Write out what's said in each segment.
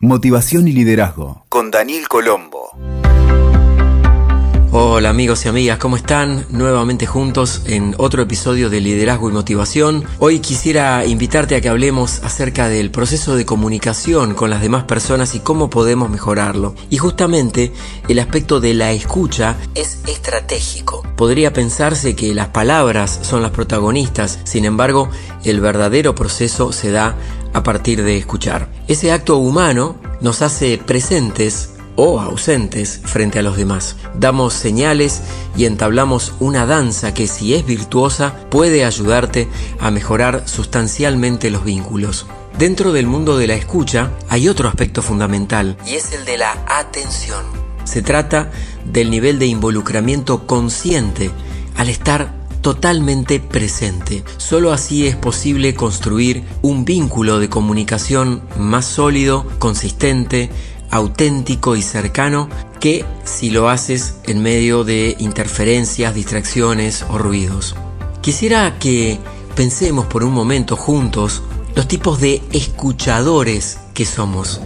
Motivación y liderazgo con Daniel Colombo. Hola amigos y amigas, ¿cómo están? Nuevamente juntos en otro episodio de Liderazgo y Motivación. Hoy quisiera invitarte a que hablemos acerca del proceso de comunicación con las demás personas y cómo podemos mejorarlo. Y justamente el aspecto de la escucha es estratégico. Podría pensarse que las palabras son las protagonistas, sin embargo, el verdadero proceso se da a partir de escuchar. Ese acto humano nos hace presentes o ausentes frente a los demás. Damos señales y entablamos una danza que si es virtuosa puede ayudarte a mejorar sustancialmente los vínculos. Dentro del mundo de la escucha hay otro aspecto fundamental y es el de la atención. Se trata del nivel de involucramiento consciente al estar totalmente presente. Solo así es posible construir un vínculo de comunicación más sólido, consistente, auténtico y cercano que si lo haces en medio de interferencias, distracciones o ruidos. Quisiera que pensemos por un momento juntos los tipos de escuchadores que somos.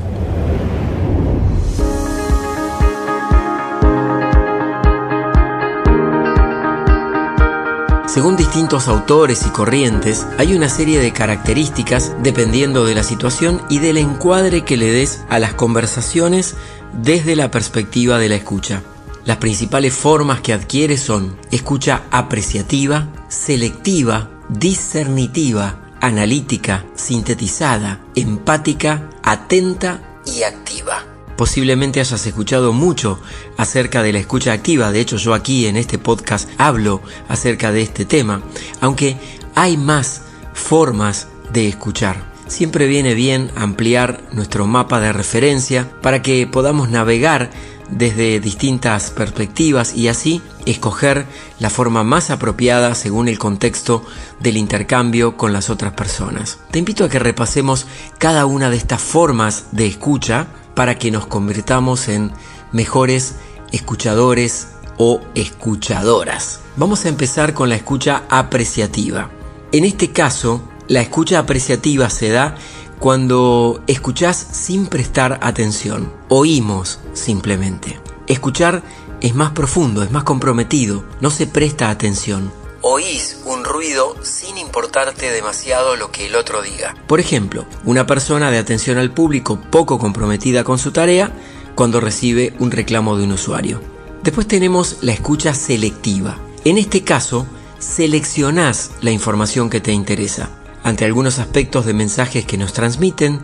Según distintos autores y corrientes, hay una serie de características dependiendo de la situación y del encuadre que le des a las conversaciones desde la perspectiva de la escucha. Las principales formas que adquiere son escucha apreciativa, selectiva, discernitiva, analítica, sintetizada, empática, atenta y activa. Posiblemente hayas escuchado mucho acerca de la escucha activa, de hecho yo aquí en este podcast hablo acerca de este tema, aunque hay más formas de escuchar. Siempre viene bien ampliar nuestro mapa de referencia para que podamos navegar desde distintas perspectivas y así escoger la forma más apropiada según el contexto del intercambio con las otras personas. Te invito a que repasemos cada una de estas formas de escucha para que nos convirtamos en mejores escuchadores o escuchadoras. Vamos a empezar con la escucha apreciativa. En este caso, la escucha apreciativa se da cuando escuchás sin prestar atención. Oímos simplemente. Escuchar es más profundo, es más comprometido, no se presta atención oís un ruido sin importarte demasiado lo que el otro diga. Por ejemplo, una persona de atención al público poco comprometida con su tarea cuando recibe un reclamo de un usuario. Después tenemos la escucha selectiva. En este caso, seleccionás la información que te interesa. Ante algunos aspectos de mensajes que nos transmiten,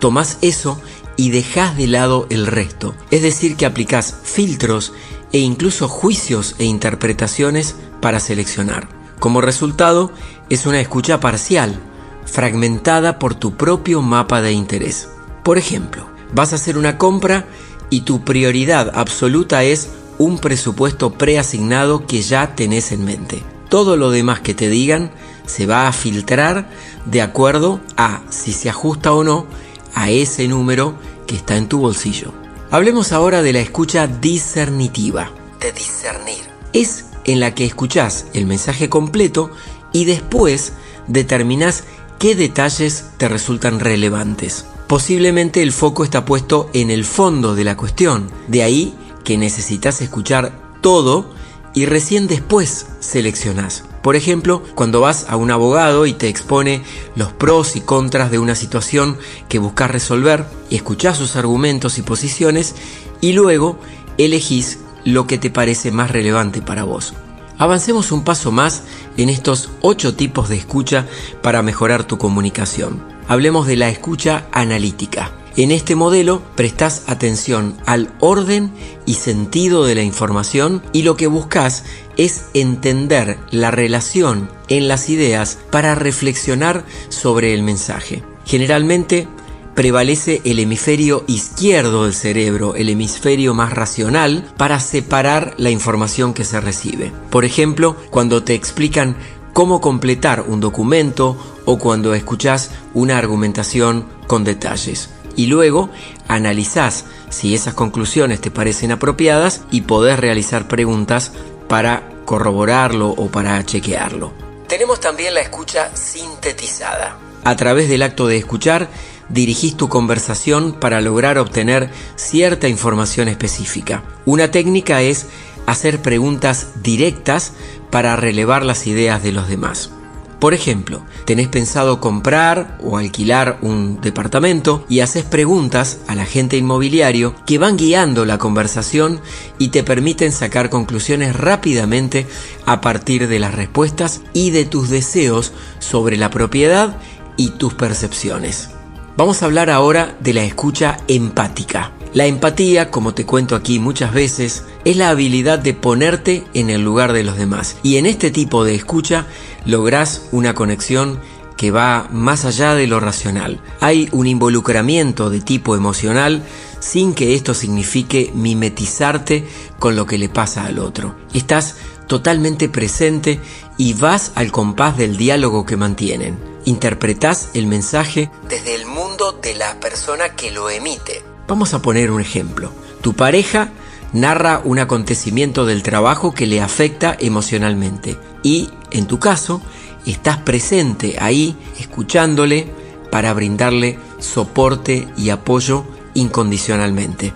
tomás eso y dejás de lado el resto. Es decir, que aplicás filtros e incluso juicios e interpretaciones para seleccionar. Como resultado, es una escucha parcial, fragmentada por tu propio mapa de interés. Por ejemplo, vas a hacer una compra y tu prioridad absoluta es un presupuesto preasignado que ya tenés en mente. Todo lo demás que te digan se va a filtrar de acuerdo a si se ajusta o no a ese número que está en tu bolsillo. Hablemos ahora de la escucha discernitiva, de discernir. Es en la que escuchás el mensaje completo y después determinás qué detalles te resultan relevantes. Posiblemente el foco está puesto en el fondo de la cuestión, de ahí que necesitas escuchar todo y recién después seleccionás. Por ejemplo, cuando vas a un abogado y te expone los pros y contras de una situación que buscas resolver y escuchás sus argumentos y posiciones y luego elegís lo que te parece más relevante para vos. Avancemos un paso más en estos ocho tipos de escucha para mejorar tu comunicación. Hablemos de la escucha analítica. En este modelo prestas atención al orden y sentido de la información y lo que buscas es entender la relación en las ideas para reflexionar sobre el mensaje. Generalmente prevalece el hemisferio izquierdo del cerebro, el hemisferio más racional, para separar la información que se recibe. Por ejemplo, cuando te explican cómo completar un documento o cuando escuchas una argumentación con detalles. Y luego analizás si esas conclusiones te parecen apropiadas y podés realizar preguntas para corroborarlo o para chequearlo. Tenemos también la escucha sintetizada. A través del acto de escuchar, dirigís tu conversación para lograr obtener cierta información específica. Una técnica es hacer preguntas directas para relevar las ideas de los demás. Por ejemplo, tenés pensado comprar o alquilar un departamento y haces preguntas al agente inmobiliario que van guiando la conversación y te permiten sacar conclusiones rápidamente a partir de las respuestas y de tus deseos sobre la propiedad y tus percepciones. Vamos a hablar ahora de la escucha empática. La empatía, como te cuento aquí muchas veces, es la habilidad de ponerte en el lugar de los demás. Y en este tipo de escucha lográs una conexión que va más allá de lo racional. Hay un involucramiento de tipo emocional sin que esto signifique mimetizarte con lo que le pasa al otro. Estás totalmente presente y vas al compás del diálogo que mantienen. Interpretás el mensaje desde el mundo de la persona que lo emite. Vamos a poner un ejemplo. Tu pareja narra un acontecimiento del trabajo que le afecta emocionalmente y, en tu caso, estás presente ahí escuchándole para brindarle soporte y apoyo incondicionalmente.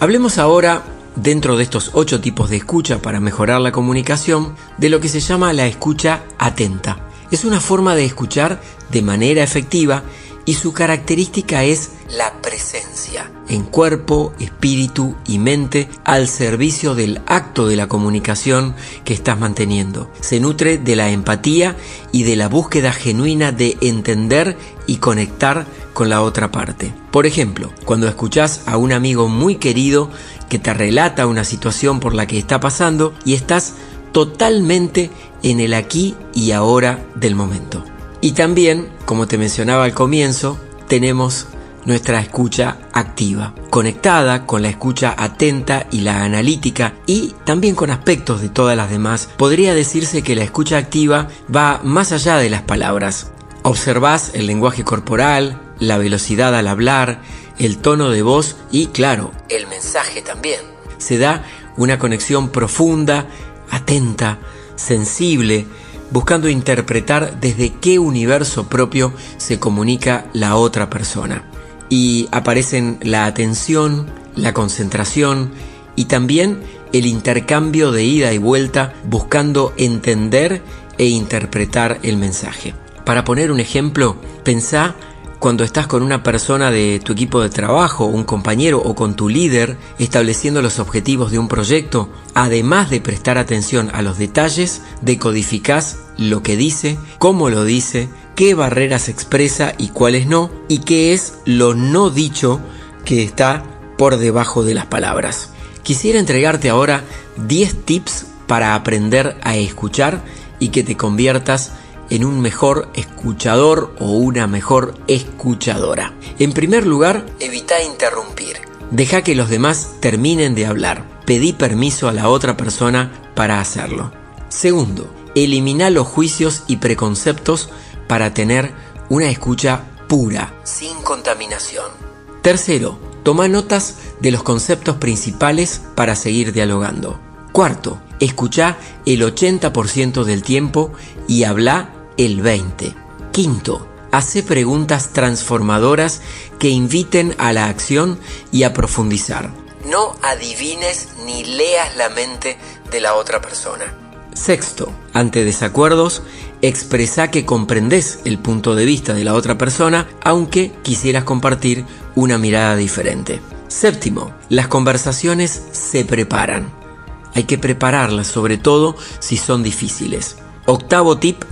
Hablemos ahora, dentro de estos ocho tipos de escucha para mejorar la comunicación, de lo que se llama la escucha atenta. Es una forma de escuchar de manera efectiva y su característica es la presencia en cuerpo, espíritu y mente al servicio del acto de la comunicación que estás manteniendo. Se nutre de la empatía y de la búsqueda genuina de entender y conectar con la otra parte. Por ejemplo, cuando escuchas a un amigo muy querido que te relata una situación por la que está pasando y estás totalmente en el aquí y ahora del momento. Y también, como te mencionaba al comienzo, tenemos nuestra escucha activa, conectada con la escucha atenta y la analítica y también con aspectos de todas las demás. Podría decirse que la escucha activa va más allá de las palabras. Observás el lenguaje corporal, la velocidad al hablar, el tono de voz y, claro, el mensaje también. Se da una conexión profunda, atenta, sensible, buscando interpretar desde qué universo propio se comunica la otra persona. Y aparecen la atención, la concentración y también el intercambio de ida y vuelta buscando entender e interpretar el mensaje. Para poner un ejemplo, pensá cuando estás con una persona de tu equipo de trabajo, un compañero o con tu líder estableciendo los objetivos de un proyecto, además de prestar atención a los detalles, decodificás lo que dice, cómo lo dice, qué barreras expresa y cuáles no, y qué es lo no dicho que está por debajo de las palabras. Quisiera entregarte ahora 10 tips para aprender a escuchar y que te conviertas en un mejor escuchador o una mejor escuchadora. En primer lugar, evita interrumpir. Deja que los demás terminen de hablar. Pedí permiso a la otra persona para hacerlo. Segundo, elimina los juicios y preconceptos para tener una escucha pura, sin contaminación. Tercero, toma notas de los conceptos principales para seguir dialogando. Cuarto, escucha el 80% del tiempo y habla el 20. Quinto, hace preguntas transformadoras que inviten a la acción y a profundizar. No adivines ni leas la mente de la otra persona. Sexto, ante desacuerdos, expresa que comprendes el punto de vista de la otra persona, aunque quisieras compartir una mirada diferente. Séptimo, las conversaciones se preparan. Hay que prepararlas, sobre todo si son difíciles. Octavo tip,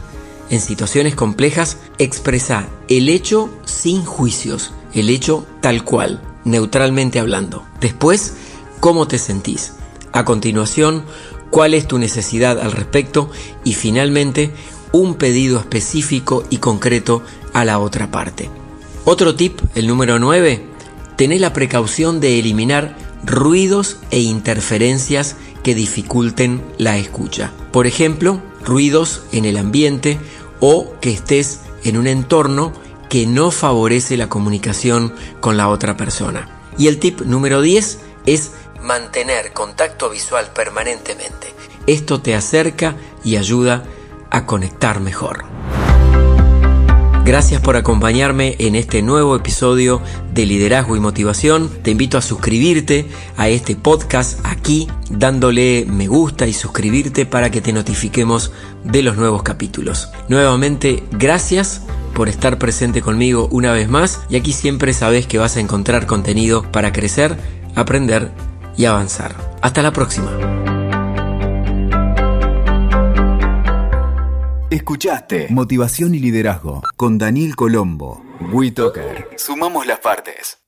en situaciones complejas, expresa el hecho sin juicios, el hecho tal cual, neutralmente hablando. Después, cómo te sentís. A continuación, cuál es tu necesidad al respecto y finalmente, un pedido específico y concreto a la otra parte. Otro tip, el número 9, tener la precaución de eliminar ruidos e interferencias que dificulten la escucha. Por ejemplo, ruidos en el ambiente o que estés en un entorno que no favorece la comunicación con la otra persona. Y el tip número 10 es mantener contacto visual permanentemente. Esto te acerca y ayuda a conectar mejor. Gracias por acompañarme en este nuevo episodio de Liderazgo y Motivación. Te invito a suscribirte a este podcast aquí, dándole me gusta y suscribirte para que te notifiquemos de los nuevos capítulos. Nuevamente, gracias por estar presente conmigo una vez más y aquí siempre sabes que vas a encontrar contenido para crecer, aprender y avanzar. Hasta la próxima. Escuchaste Motivación y Liderazgo con Daniel Colombo. WeToker. Sumamos las partes.